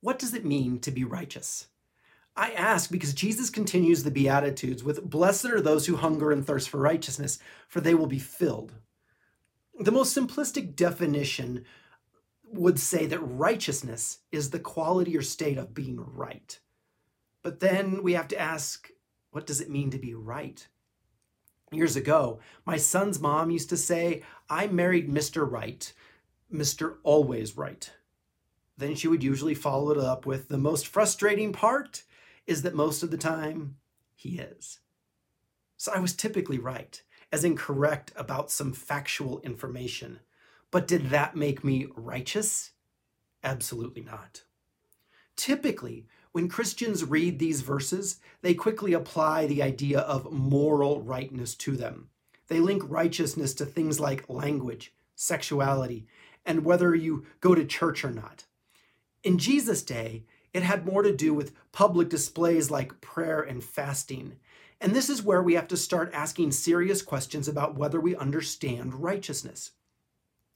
What does it mean to be righteous? I ask because Jesus continues the Beatitudes with Blessed are those who hunger and thirst for righteousness, for they will be filled. The most simplistic definition would say that righteousness is the quality or state of being right. But then we have to ask what does it mean to be right? Years ago, my son's mom used to say, I married Mr. Right, Mr. Always Right. Then she would usually follow it up with, The most frustrating part is that most of the time, he is. So I was typically right, as incorrect about some factual information. But did that make me righteous? Absolutely not. Typically, when Christians read these verses, they quickly apply the idea of moral rightness to them. They link righteousness to things like language, sexuality, and whether you go to church or not. In Jesus' day, it had more to do with public displays like prayer and fasting. And this is where we have to start asking serious questions about whether we understand righteousness.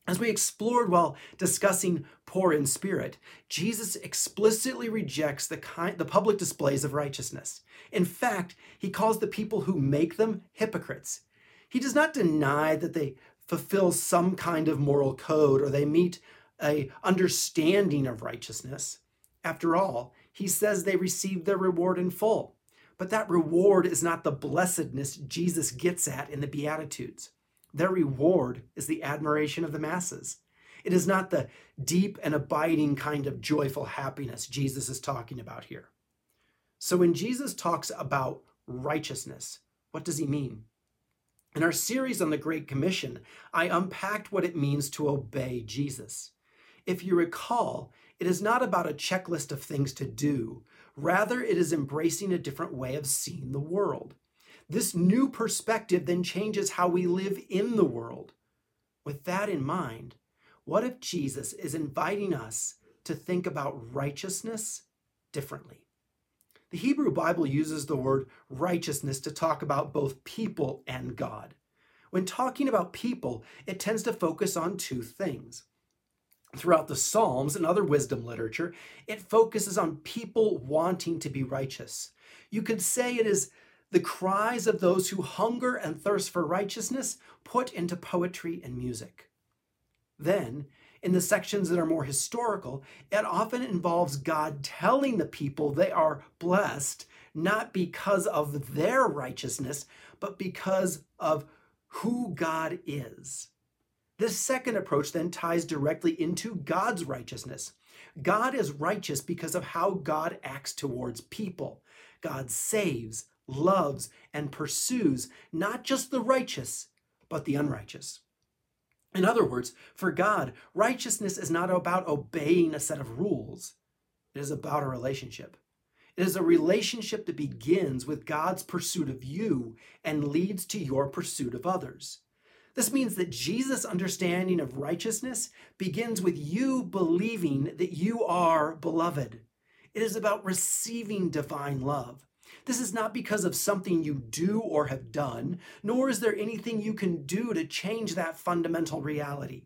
As we explored while discussing poor in spirit, Jesus explicitly rejects the, kind, the public displays of righteousness. In fact, he calls the people who make them hypocrites. He does not deny that they fulfill some kind of moral code or they meet a understanding of righteousness. After all, he says they receive their reward in full. But that reward is not the blessedness Jesus gets at in the Beatitudes. Their reward is the admiration of the masses. It is not the deep and abiding kind of joyful happiness Jesus is talking about here. So when Jesus talks about righteousness, what does he mean? In our series on the Great Commission, I unpacked what it means to obey Jesus. If you recall, it is not about a checklist of things to do. Rather, it is embracing a different way of seeing the world. This new perspective then changes how we live in the world. With that in mind, what if Jesus is inviting us to think about righteousness differently? The Hebrew Bible uses the word righteousness to talk about both people and God. When talking about people, it tends to focus on two things. Throughout the Psalms and other wisdom literature, it focuses on people wanting to be righteous. You could say it is the cries of those who hunger and thirst for righteousness put into poetry and music. Then, in the sections that are more historical, it often involves God telling the people they are blessed not because of their righteousness, but because of who God is. This second approach then ties directly into God's righteousness. God is righteous because of how God acts towards people. God saves, loves, and pursues not just the righteous, but the unrighteous. In other words, for God, righteousness is not about obeying a set of rules, it is about a relationship. It is a relationship that begins with God's pursuit of you and leads to your pursuit of others. This means that Jesus' understanding of righteousness begins with you believing that you are beloved. It is about receiving divine love. This is not because of something you do or have done, nor is there anything you can do to change that fundamental reality.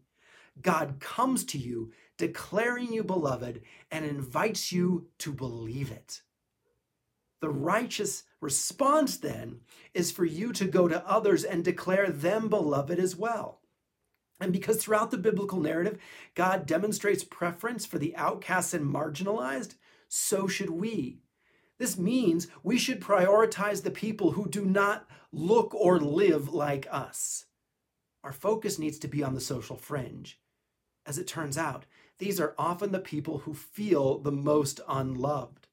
God comes to you, declaring you beloved, and invites you to believe it. The righteous response then is for you to go to others and declare them beloved as well. And because throughout the biblical narrative, God demonstrates preference for the outcasts and marginalized, so should we. This means we should prioritize the people who do not look or live like us. Our focus needs to be on the social fringe. As it turns out, these are often the people who feel the most unloved.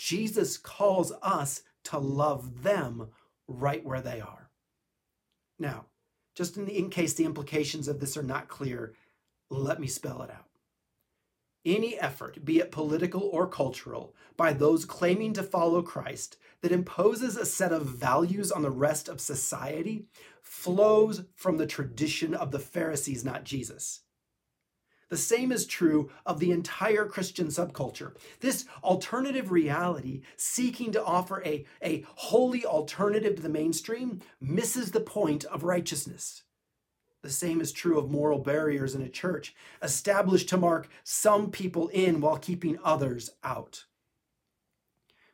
Jesus calls us to love them right where they are. Now, just in, the, in case the implications of this are not clear, let me spell it out any effort, be it political or cultural, by those claiming to follow Christ that imposes a set of values on the rest of society flows from the tradition of the Pharisees, not Jesus. The same is true of the entire Christian subculture. This alternative reality, seeking to offer a, a holy alternative to the mainstream, misses the point of righteousness. The same is true of moral barriers in a church, established to mark some people in while keeping others out.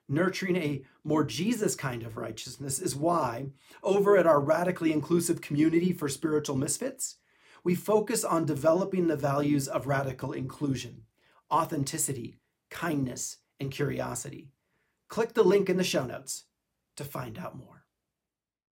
Nurturing a more Jesus kind of righteousness is why, over at our radically inclusive community for spiritual misfits, we focus on developing the values of radical inclusion, authenticity, kindness, and curiosity. Click the link in the show notes to find out more.